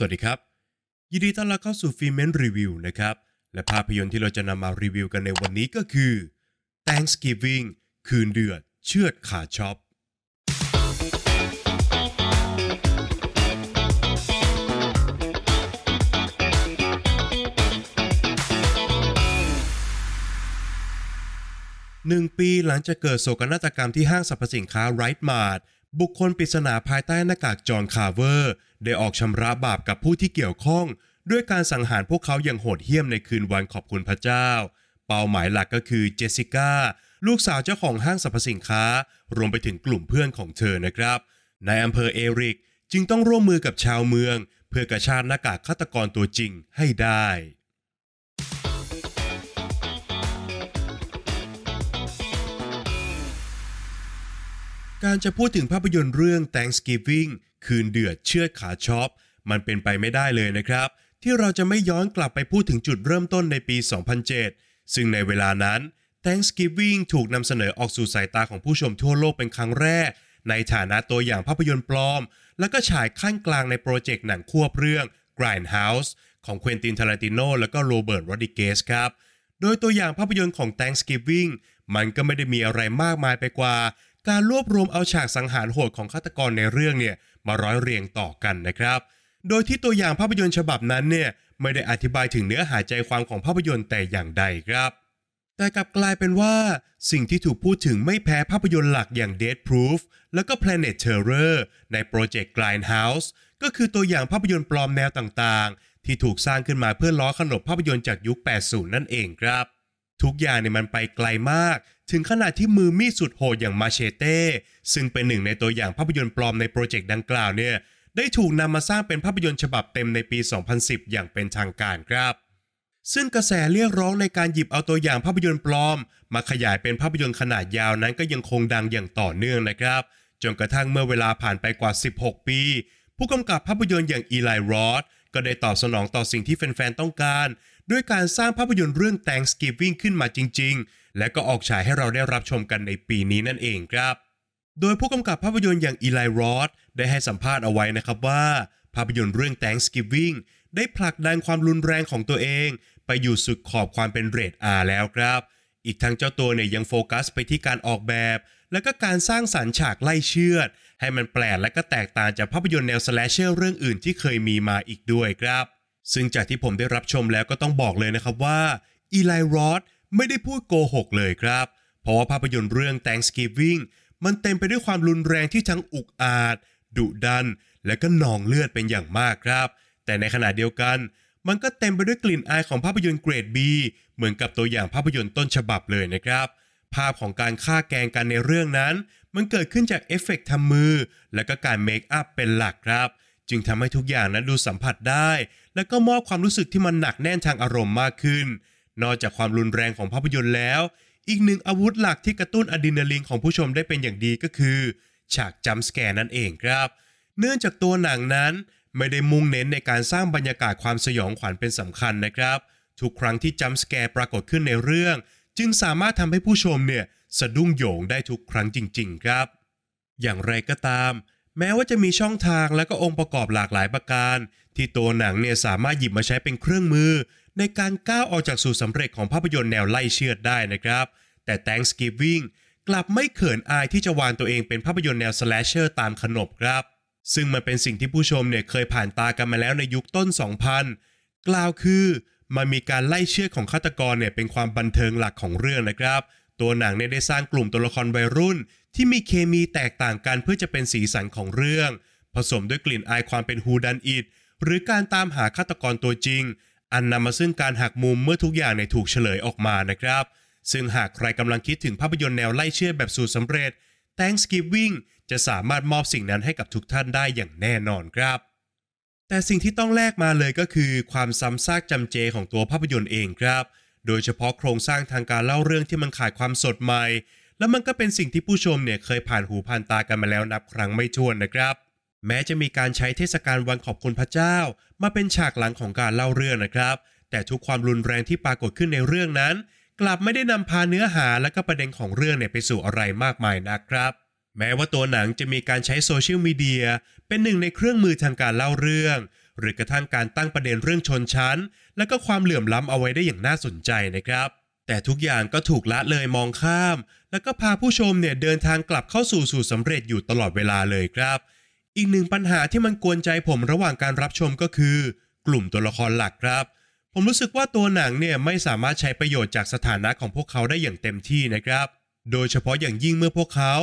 สวัสดีครับ ยินดีต้อนรับเข้าสู่ฟิเมนรีวิวนะครับ และภาพยนตร์ที่เราจะนำมารีวิวกันในวันนี้ก็คือ Thanksgiving คืนเดือด เชือดขาช็อปหนึ่งปีหลังจากเกิดโศกนาฏกรรมที่ห้างสรรพสินค้าไรท์มาร์ทบุคคลปริศนาภายใต้หน้ากากจอห์นคาร์เวอร์ ได้ออกชำระบาปกับผู้ที่เกี่ยวข้อง ด้วยการสังหารพวกเขาอย่างโหดเหี้ยมในคืนวันขอบคุณพระเจ้า เป้าหมายหลักก็คือเจสสิก้าลูกสาวเจ้าของห้างสรรพสินค้า รวมไปถึงกลุ่มเพื่อนของเธอนะครับนายอำเภอเอริกจึงต้องร่วมมือกับชาวเมือง เพื่อกระชากหน้ากากฆาตกรตัวจริงให้ได้การจะพูดถึงภาพยนตร์เรื่อง Thanksgiving คืนเดือดเชือดขาช็อป มันเป็นไปไม่ได้เลยนะครับ ที่เราจะไม่ย้อนกลับไปพูดถึงจุดเริ่มต้นในปี 2007 ซึ่งในเวลานั้น Thanksgiving ถูกนำเสนอออกสู่สายตาของผู้ชมทั่วโลกเป็นครั้งแรก ในฐานะตัวอย่างภาพยนตร์ปลอม แล้วก็ฉายคั่นกลางในโปรเจกต์หนังควบเรื่อง Grindhouse ของเควินตินทาราติโนและก็โรเบิร์ตโรดิเกสครับ โดยตัวอย่างภาพยนตร์ของ Thanksgiving มันก็ไม่ได้มีอะไรมากมายไปกว่า การรวบรวมเอาฉากสังหารโหดของฆาตกรในเรื่องเนี่ย มาร้อยเรียงต่อกันนะครับ โดยที่ตัวอย่างภาพยนตร์ฉบับนั้นเนี่ยไม่ได้อธิบายถึงเนื้อหาใจความของภาพยนตร์แต่อย่างใดครับ แต่กลับกลายเป็นว่า สิ่งที่ถูกพูดถึงไม่แพ้ภาพยนตร์หลักอย่าง Dead Proof แล้วก็ Planet Terror ในโปรเจกต์ Grindhouse ก็คือตัวอย่างภาพยนตร์ปลอมแนวต่างๆ ที่ถูกสร้างขึ้นมาเพื่อล้อขนบภาพยนตร์จากยุค 80 นั่นเองครับ ทุกอย่างเนี่ยมันไปไกลมาก ถึงขนาดที่มือมีดสุดโหดอย่างมาเชเต้ ซึ่งเป็นหนึ่งในตัวอย่างภาพยนตร์ปลอมในโปรเจกต์ดังกล่าวเนี่ย ได้ถูกนำมาสร้างเป็นภาพยนตร์ฉบับเต็มในปี 2010 อย่างเป็นทางการครับ ซึ่งกระแสเรียกร้องในการหยิบเอาตัวอย่างภาพยนตร์ปลอม มาขยายเป็นภาพยนตร์ขนาดยาวนั้นก็ยังคงดังอย่างต่อเนื่องนะครับ จนกระทั่งเมื่อเวลาผ่านไปกว่า 16 ปี ผู้กำกับภาพยนตร์อย่างอีไลรอดก็ได้ตอบสนองต่อสิ่งที่แฟนๆต้องการ ด้วยการสร้างภาพยนตร์เรื่อง Thanksgiving ขึ้นมาจริง ๆ และก็ออกฉายให้เราได้รับชมกันในปีนี้นั่นเองครับ โดยผู้กำกับภาพยนตร์อย่างอีไลรอดได้ให้สัมภาษณ์เอาไว้นะครับว่า ภาพยนตร์เรื่อง Thanksgiving ได้ผลักดันความรุนแรงของตัวเอง ไปอยู่สุดขอบความเป็นเรท R แล้วครับ อีกทั้งเจ้าตัวเนี่ยยังโฟกัสไปที่การออกแบบ และก็การสร้างสรรค์ฉากไล่เชือด ให้มันแปลกและก็แตกต่างจากภาพยนตร์แนวสแลชเชอร์เรื่องอื่นที่เคยมีมาอีกด้วยครับ ซึ่งจากที่ผมได้รับชมแล้วก็ต้องบอกเลยนะครับว่าอีไลรอดไม่ได้พูดโกหกเลยครับ เพราะว่าภาพยนตร์เรื่อง Thanksgiving มันเต็มไปด้วยความรุนแรงที่ทั้งอุกอาจ ดุดัน และก็นองเลือดเป็นอย่างมากครับ แต่ในขณะเดียวกัน มันก็เต็มไปด้วยกลิ่นอายของภาพยนตร์เกรด B เหมือนกับตัวอย่างภาพยนตร์ต้นฉบับเลยนะครับ ภาพของการฆ่าแกงกันในเรื่องนั้น มันเกิดขึ้นจากเอฟเฟกต์ทำมือ และก็การ makeup เป็นหลักครับ จึงทำให้ทุกอย่างนั้นดูสัมผัสได้ และก็มอบความรู้สึกที่มันหนักแน่นทางอารมณ์มากขึ้น นอกจากความรุนแรงของภาพยนตร์แล้ว อีกหนึ่งอาวุธหลักที่กระตุ้นอะดรีนาลีนของผู้ชมได้เป็นอย่างดีก็คือ ฉาก jump scare นั่นเองครับ เนื่องจากตัวหนังนั้นไม่ได้มุ่งเน้นในการสร้างบรรยากาศความสยองขวัญเป็นสำคัญนะครับ ทุกครั้งที่ jump scare ปรากฏขึ้นในเรื่อง จึงสามารถทำให้ผู้ชมเนี่ยสะดุ้งโหยงได้ทุกครั้งจริง ๆ ครับ อย่างไรก็ตาม แม้ว่าจะมีช่องทางและก็องค์ประกอบหลากหลายประการ ที่ตัวหนังเนี่ยสามารถหยิบมาใช้เป็นเครื่องมือ ในการก้าวออกจากสูตรสำเร็จของภาพยนตร์แนวไล่เชือดได้นะครับ แต่ Thanksgiving กลับไม่เขินอายที่จะวางตัวเองเป็นภาพยนตร์แนว slasher ตามขนบครับ ซึ่งมันเป็นสิ่งที่ผู้ชมเนี่ยเคยผ่านตากันมาแล้วในยุคต้น 2000 กล่าวคือมันมีการไล่เชือดของฆาตกรเนี่ยเป็นความบันเทิงหลักของเรื่องนะครับ ตัวหนังเนี่ยได้สร้างกลุ่มตัวละครวัยรุ่น ที่มีเคมีแตกต่างกันเพื่อจะเป็นสีสันของเรื่อง ผสมด้วยกลิ่นอายความเป็นฮูดันอิดหรือการตามหาฆาตกรตัวจริง อันนำมาซึ่งการหักมุมเมื่อทุกอย่างในถูกเฉลยออกมานะครับ ซึ่งหากใครกำลังคิดถึงภาพยนตร์แนวไล่เชื่อแบบสูตรสำเร็จ Thanksgiving จะสามารถมอบสิ่งนั้นให้กับทุกท่านได้อย่างแน่นอนครับ แต่สิ่งที่ต้องแลกมาเลยก็คือ ความซ้ำซากจำเจของตัวภาพยนตร์เองครับ โดยเฉพาะโครงสร้างทางการเล่าเรื่องที่มันขาดความสดใหม่ และมันก็เป็นสิ่งที่ผู้ชมเนี่ยเคยผ่านหูผ่านตากันมาแล้วนับครั้งไม่ถ้วนนะครับ แม้จะมีการใช้เทศกาลวันขอบคุณพระเจ้า มาเป็นฉากหลังของการเล่าเรื่องนะครับ แต่ทุกความรุนแรงที่ปรากฏขึ้นในเรื่องนั้น กลับไม่ได้นำพาเนื้อหาและก็ประเด็นของเรื่องเนี่ยไปสู่อะไรมากมายนะครับ แม้ว่าตัวหนังจะมีการใช้โซเชียลมีเดียเป็นหนึ่งในเครื่องมือทางการเล่าเรื่องหรือกระทั่งการตั้งประเด็นเรื่องชนชั้น และก็ความเหลื่อมล้ำเอาไว้ได้อย่างน่าสนใจนะครับ แต่ทุกอย่างก็ถูกละเลยมองข้าม แล้วก็พาผู้ชมเนี่ยเดินทางกลับเข้าสู่สูตรสำเร็จอยู่ตลอดเวลาเลยครับ อีกหนึ่งปัญหาที่มันกวนใจผมระหว่างการรับชมก็คือ กลุ่มตัวละครหลักครับ ผมรู้สึกว่าตัวหนังเนี่ยไม่สามารถใช้ประโยชน์จากสถานะของพวกเขาได้อย่างเต็มที่นะครับ โดยเฉพาะอย่างยิ่งเมื่อพวกเขา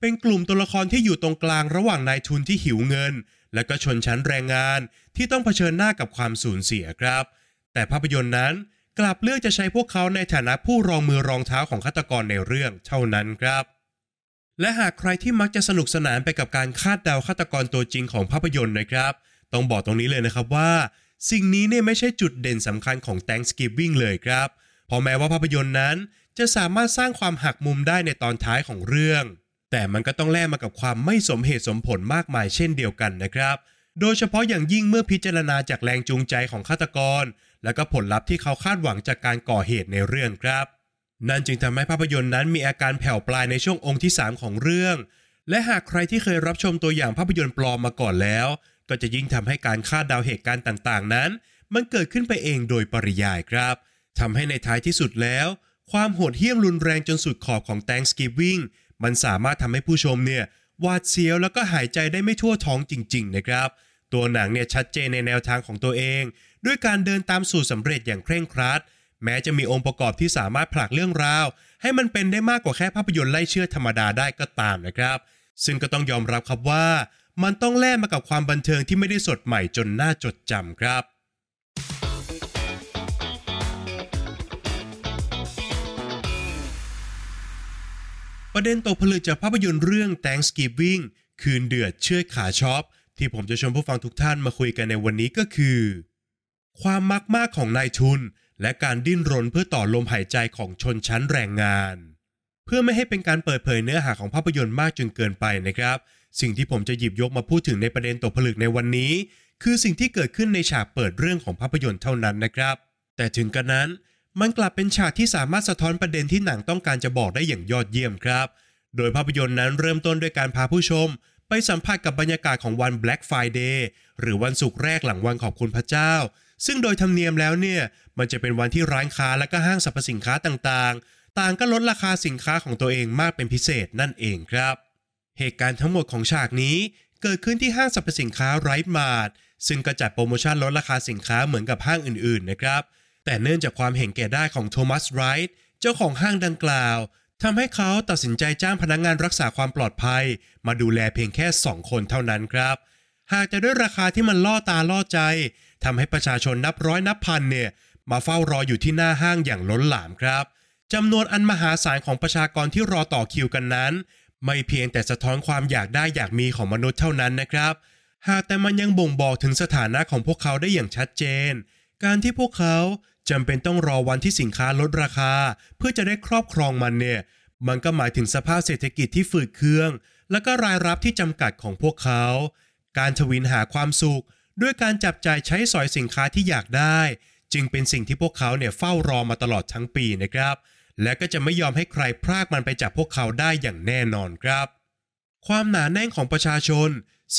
เป็นกลุ่มตัวละครที่อยู่ตรงกลางระหว่างนายทุนที่หิวเงิน และก็ชนชั้นแรงงานที่ต้องเผชิญหน้ากับความสูญเสียครับ แต่ภาพยนตร์นั้น กลับเลือกจะใช้พวกเขาในฐานะผู้รองมือรองเท้าของฆาตกรในเรื่องเท่านั้นครับ และหากใครที่มักจะสนุกสนานไปกับการคาดเดาฆาตกรตัวจริงของภาพยนตร์นะครับ ต้องบอกตรงนี้เลยนะครับว่า สิ่งนี้เนี่ยไม่ใช่จุดเด่นสำคัญของ Thanksgiving เลยครับเพราะแม้ว่าภาพยนตร์นั้น จะสามารถสร้างความหักมุมได้ในตอนท้ายของเรื่องแต่มันก็ต้องแลกมากับความไม่สมเหตุสมผลมากมายเช่นเดียวกันนะครับ โดยเฉพาะอย่างยิ่งเมื่อพิจารณาจากแรงจูงใจของฆาตกร และก็ผลลัพธ์ที่เขาคาดหวังจากการก่อเหตุในเรื่องครับ นั่นจึงทำให้ภาพยนตร์นั้นมีอาการแผ่วปลายในช่วงองค์ที่ 3 ของเรื่อง และหากใครที่เคยรับชมตัวอย่างภาพยนตร์ปลอมมาก่อนแล้ว ก็จะยิ่งทำให้การคาดเดาเหตุการณ์ต่างๆ นั้น มันเกิดขึ้นไปเองโดยปริยายครับทำให้ในท้ายที่สุดแล้ว ความโหดเหี้ยมรุนแรงจนสุดขอบของ Thanksgiving มันสามารถทำให้ผู้ชมเนี่ยหวาดเสียวแล้วก็หายใจได้ไม่ทั่วท้องจริง ๆ นะครับ ตัวหนังเนี่ยชัดเจนในแนวทางของตัวเอง ด้วยการเดินตามสูตรสำเร็จอย่างเคร่งครัด แม้จะมีองค์ประกอบที่สามารถผลักเรื่องราว ให้มันเป็นได้มากกว่าแค่ภาพยนตร์ไล่เชื่อธรรมดาได้ก็ตามนะครับ ซึ่งก็ต้องยอมรับครับว่า มันต้องแลกมากับความบันเทิงที่ไม่ได้สดใหม่จนน่าจดจำครับประเด็นตกผลึกจากภาพยนตร์เรื่อง Thanksgiving คืนเดือดเชื่อดขาช็อป ที่ผมจะชวนผู้ฟังทุกท่านมาคุยกันในวันนี้ก็คือ ความมักมากของนายทุน และการดิ้นรนเพื่อต่อลมหายใจของชนชั้นแรงงาน เพื่อไม่ให้เป็นการเปิดเผยเนื้อหาของภาพยนตร์มากจนเกินไปนะครับ สิ่งที่ผมจะหยิบยกมาพูดถึงในประเด็นตกผลึกในวันนี้ คือสิ่งที่เกิดขึ้นในฉากเปิดเรื่องของภาพยนตร์เท่านั้นนะครับ แต่ถึงกระนั้นมันกลับเป็นฉากที่สามารถสะท้อนประเด็นที่หนังต้องการจะบอกได้อย่างยอดเยี่ยมครับ โดยภาพยนตร์นั้นเริ่มต้นด้วยการพาผู้ชม ไปสัมผัสกับบรรยากาศของวัน Black Friday หรือวันศุกร์แรกหลังวันขอบคุณพระเจ้า ซึ่งโดยธรรมเนียมแล้วเนี่ย มันจะเป็นวันที่ร้านค้าและก็ห้างสรรพสินค้าต่างๆ ต่างก็ลดราคาสินค้าของตัวเองมากเป็นพิเศษนั่นเองครับ เหตุการณ์ทั้งหมดของฉากนี้เกิดขึ้นที่ห้างสรรพสินค้าไรท์มาร์ทซึ่งก็จัดโปรโมชั่นลดราคาสินค้าเหมือนกับห้างอื่นๆนะครับ แต่เนื่องจากความเห็นแก่ได้ของโทมัสไรท์เจ้าของห้างดังกล่าวทำให้เขาตัดสินใจจ้างพนักงานรักษาความปลอดภัย มาดูแลเพียงแค่ 2 คนเท่านั้นครับ หากจะด้วยราคาที่มันล่อตาล่อใจ ทำให้ประชาชนนับร้อยนับพันเนี่ยมาเฝ้ารออยู่ที่หน้าห้างอย่างล้นหลามครับจำนวนอันมหาศาลของประชากรที่รอต่อคิวกันนั้น ไม่เพียงแต่สะท้อนความอยากได้อยากมีของมนุษย์เท่านั้นนะครับ หากแต่มันยังบ่งบอกถึงสถานะของพวกเขาได้อย่างชัดเจน การที่พวกเขาจำเป็นต้องรอวันที่สินค้าลดราคา เพื่อจะได้ครอบครองมันเนี่ย มันก็หมายถึงสภาพเศรษฐกิจที่ฝืดเคือง และก็รายรับที่จำกัดของพวกเขา การทวินหาความสุข ด้วยการจับจ่ายใช้สอยสินค้าที่อยากได้ จึงเป็นสิ่งที่พวกเขาเนี่ยเฝ้ารอมาตลอดทั้งปีนะครับ และก็จะไม่ยอมให้ใครพรากมันไปจากพวกเขาได้อย่างแน่นอนครับ ความหนาแน่นของประชาชน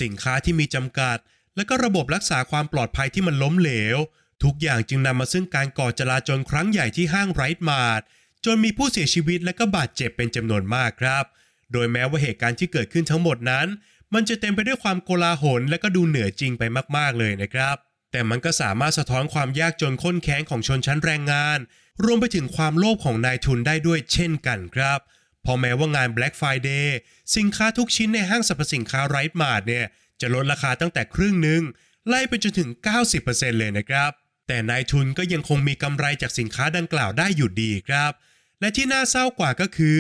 สินค้าที่มีจำกัด และก็ระบบรักษาความปลอดภัยที่มันล้มเหลว ทุกอย่างจึงนำมาซึ่งการก่อจลาจลครั้งใหญ่ที่ห้างไรท์มาร์ทจนมีผู้เสียชีวิตและก็บาดเจ็บเป็นจำนวนมากครับ โดยแม้ว่าเหตุการณ์ที่เกิดขึ้นทั้งหมดนั้น มันจะเต็มไปด้วยความโกลาหลและก็ดูเหนือจริงไปมากๆเลยนะครับ แต่มันก็สามารถสะท้อนความยากจนข้นแค้นของชนชั้นแรงงาน รวมไปถึงความโลภของนายทุนได้ด้วยเช่นกันครับพอแม้ว่างาน Black Friday สินค้าทุกชิ้นในห้างสรรพสินค้าไรท์มาร์ทเนี่ยจะลดราคาตั้งแต่ครึ่งหนึ่งไล่ไปจนถึง 90%เลยนะครับ แต่นายทุนก็ยังคงมีกำไรจากสินค้าดังกล่าวได้อยู่ดีครับ และที่น่าเศร้ากว่าก็คือ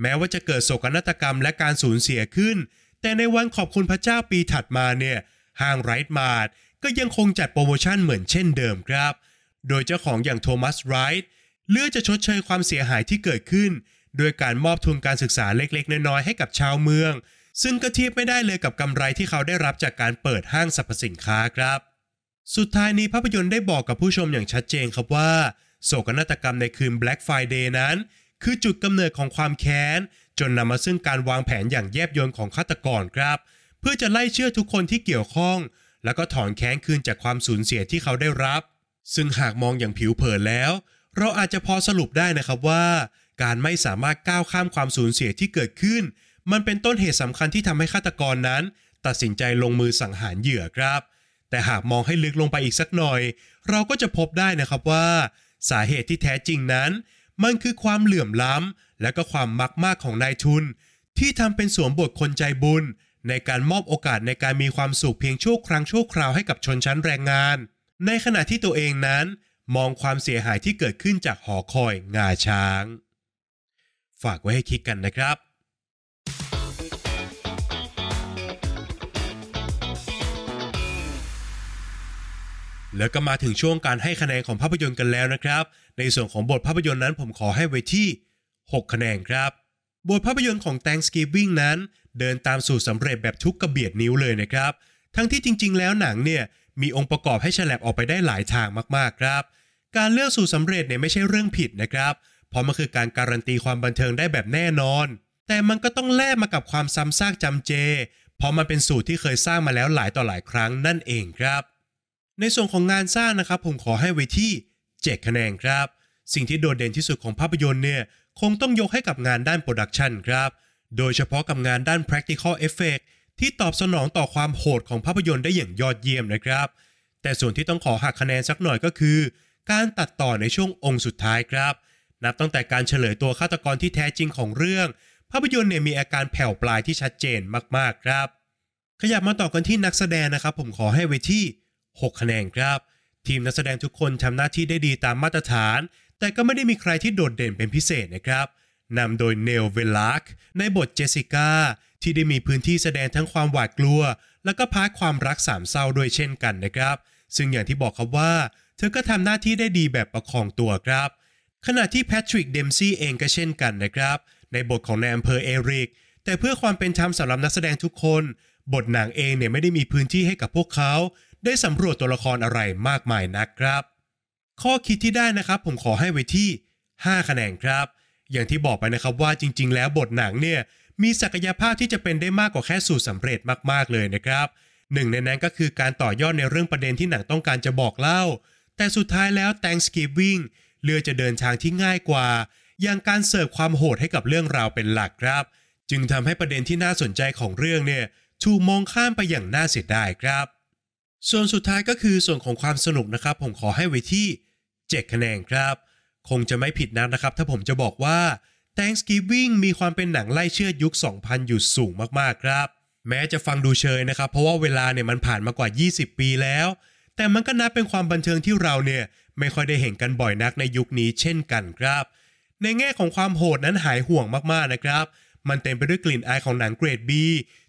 แม้ว่าจะเกิดโศกนาฏกรรมและการสูญเสียขึ้น แต่ในวันขอบคุณพระเจ้าปีถัดมาเนี่ยห้างไรท์มาร์ทก็ยังคงจัดโปรโมชั่นเหมือนเช่นเดิมครับ โดยเจ้าของอย่างโทมัสไรท์เลือกจะชดเชยความเสียหายที่เกิดขึ้น โดยการมอบทุนการศึกษาเล็กๆ น้อยๆให้กับชาวเมือง ซึ่งก็เทียบไม่ได้เลยกับกำไรที่เขาได้รับจากการเปิดห้างสรรพสินค้าครับ สุดท้ายนี้ภาพยนตร์ได้บอกกับผู้ชมอย่างชัดเจนครับว่า โศกนาฏกรรมในคืน Black Friday นั้น คือจุดกำเนิดของความแค้น จนนำมาซึ่งการวางแผนอย่างแยบยลของฆาตกรครับ เพื่อจะไล่เชื่อทุกคนที่เกี่ยวข้อง แล้วก็ถอนแค้นคืนจากความสูญเสียที่เขาได้รับ ซึ่งหากมองอย่างผิวเผินแล้ว เราอาจจะพอสรุปได้นะครับว่า การไม่สามารถก้าวข้ามความสูญเสียที่เกิดขึ้น มันเป็นต้นเหตุสำคัญที่ทำให้ฆาตกรนั้น ตัดสินใจลงมือสังหารเหยื่อครับ แต่หากมองให้ลึกลงไปอีกสักหน่อย เราก็จะพบได้นะครับว่า สาเหตุที่แท้จริงนั้น มันคือความเหลื่อมล้ำ และก็ความมักมากของนายทุน ที่ทำเป็นสวมบทคนใจบุญ ในการมอบโอกาสในการมีความสุขเพียงชั่วครั้งชั่วคราวให้กับชนชั้นแรงงาน ในขณะที่ตัวเองนั้น มองความเสียหายที่เกิดขึ้นจากหอคอยงาช้าง ฝากไว้ให้คิดกันนะครับแล้วก็มาถึงช่วงการให้คะแนนของภาพยนตร์กันแล้วนะครับ ในส่วนของบทภาพยนตร์นั้นผมขอให้ไว้ที่ 6 คะแนนครับ บทภาพยนตร์ของ Thanksgiving นั้น เดินตามสูตรสำเร็จแบบทุกกระเบียดนิ้วเลยนะครับ ทั้งที่จริง ๆ แล้วหนังเนี่ยมีองค์ประกอบให้ฉลับออกไปได้หลายทางมากๆครับ การเลือกสูตรสำเร็จเนี่ยไม่ใช่เรื่องผิดนะครับ เพราะมันคือการการันตีความบันเทิงได้แบบแน่นอน แต่มันก็ต้องแลกมากับความซ้ำซากจำเจ เพราะมันเป็นสูตรที่เคยสร้างมาแล้วหลายต่อหลายครั้งนั่นเองครับ ในส่วนของงานสร้างนะครับผมขอให้ไว้ที่ 7 คะแนนครับ สิ่งที่โดดเด่นที่สุดของภาพยนตร์เนี่ยคงต้องยกให้กับงานด้าน production ครับ โดยเฉพาะกับงานด้าน practical effect ที่ตอบสนองต่อความโหดของภาพยนตร์ได้อย่างยอดเยี่ยมนะครับ แต่ส่วนที่ต้องขอหักคะแนนสักหน่อยก็คือ การตัดต่อในช่วงองค์สุดท้ายครับ นับตั้งแต่การเฉลยตัวฆาตกรที่แท้จริงของเรื่อง ภาพยนตร์เนี่ยมีอาการแผ่วปลายที่ชัดเจนมากๆครับ ขยับมาต่อกันที่นักแสดงนะครับ ผมขอให้ไว้ที่ 6 คะแนนครับ ทีมนักแสดงทุกคนทำหน้าที่ได้ดีตามมาตรฐาน แต่ก็ไม่ได้มีใครที่โดดเด่นเป็นพิเศษนะครับนำโดยเนลเวลักในบทเจสสิก้าที่ได้มีพื้นที่แสดงทั้งความหวาดกลัว แล้วก็ part ความรักสามเศร้าด้วยเช่นกันนะครับ ซึ่งอย่างที่บอกครับว่า เธอก็ทำหน้าที่ได้ดีแบบประคองตัวครับ ขณะที่ Patrick Dempsey เองก็เช่นกันนะครับ ในบทของนายอำเภอเอริก แต่เพื่อความเป็นธรรมสำหรับนักแสดงทุกคน บทหนังเองเนี่ยไม่ได้มีพื้นที่ให้กับพวกเขา ได้สำรวจตัวละครอะไรมากมายนักครับ ข้อคิดที่ได้นะครับ ผมขอให้ไว้ที่ 5 คะแนนครับ อย่างที่บอกไปนะครับว่าจริง ๆ แล้วบทหนังเนี่ยมีศักยภาพที่จะเป็นได้มากกว่าแค่สูตรสำเร็จมากๆเลยนะครับหนึ่งในนั้นก็คือการต่อยอดในเรื่องประเด็นที่หนังต้องการจะบอกเล่า แต่สุดท้ายแล้ว Thanksgiving เลือจะเดินทางที่ง่ายกว่า อย่างการเสิร์ฟความโหดให้กับเรื่องราวเป็นหลักครับ จึงทำให้ประเด็นที่น่าสนใจของเรื่องเนี่ยถูกมองข้ามไปอย่างน่าเสียดายครับ ส่วนสุดท้ายก็คือส่วนของความสนุกนะครับ ผมขอให้ไว้ที่ 7 คะแนนครับ คงจะไม่ผิดนักนะครับ ถ้าผมจะบอกว่า Thanksgiving มีความเป็นหนังไล่เชือดยุค 2000 อยู่สูงมากๆครับ แม้จะฟังดูเชยนะครับ เพราะว่าเวลาเนี่ยมันผ่านมากว่า 20 ปีแล้ว แต่มันก็นับเป็นความบันเทิงที่เราเนี่ยไม่ค่อยได้เห็นกันบ่อยนักในยุคนี้เช่นกันครับ ในแง่ของความโหดนั้นหายห่วงมากๆนะครับ มันเต็มไปด้วยกลิ่นอายของหนังเกรด B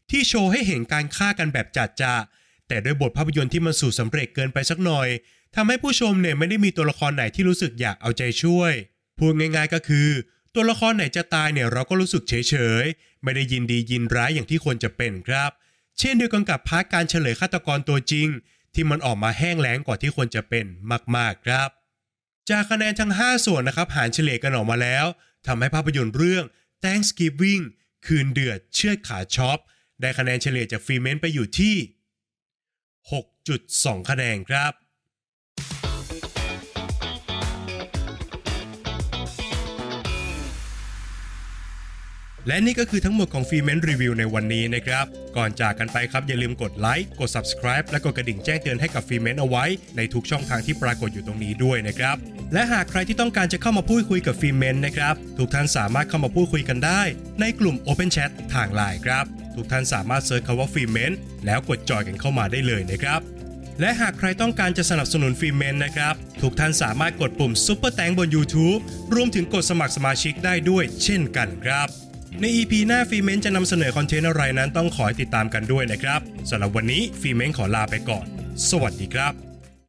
ที่โชว์ให้เห็นการฆ่ากันแบบจัดจ้า แต่ด้วยบทภาพยนตร์ที่มันสู่สำเร็จเกินไปสักหน่อยทำให้ผู้ชมเนี่ยไม่ได้มีตัวละครไหนที่รู้สึกอยากเอาใจช่วย พูดง่ายๆก็คือ ตัวละครไหนจะตายเนี่ยเราก็รู้สึกเฉยๆ ไม่ได้ยินดียินร้ายอย่างที่ควรจะเป็นครับ เช่นเดียวกันกับ part การเฉลยฆาตกรตัวจริง ที่มันออกมาแห้งแล้งกว่าที่ควรจะเป็นมากๆครับ จากคะแนนทั้ง 5 ส่วนนะครับหารเฉลี่ยกันออกมาแล้วทำให้ภาพยนตร์เรื่อง Thanksgiving คืนเดือดเชือดขาช็อปได้คะแนนเฉลี่ยจาก Filmment ไปอยู่ที่ 6.2 คะแนนครับ และนี่ก็คือทั้งหมดของฟีเมนรีวิวในวันนี้นะครับ ก่อนจากกันไปครับอย่าลืมกดไลค์กด subscribe และกดกระดิ่งแจ้งเตือนให้กับฟีเมนเอาไว้ ในทุกช่องทางที่ปรากฏอยู่ตรงนี้ด้วยนะครับ และหากใครที่ต้องการจะเข้ามาพูดคุยกับฟีเมนนะครับ ทุกท่านสามารถเข้ามาพูดคุยกันได้ ในกลุ่ม Open Chat ทางไลน์ครับ ทุกท่านสามารถ search คำว่า Filmment แล้วกดจอยกันเข้ามาได้เลยนะครับ และหากใครต้องการจะสนับสนุน Filmment นะครับ ทุกท่านสามารถกดปุ่ม Super Thanks บน YouTube รวมถึงกดสมัครสมาชิกได้ด้วยเช่นกันครับ ใน EP หน้า Filmment จะนำเสนอ content อะไรนั้นต้องขอติดตามกันด้วยนะครับสำหรับวันนี้ Filmment ขอลาไปก่อน สวัสดีครับ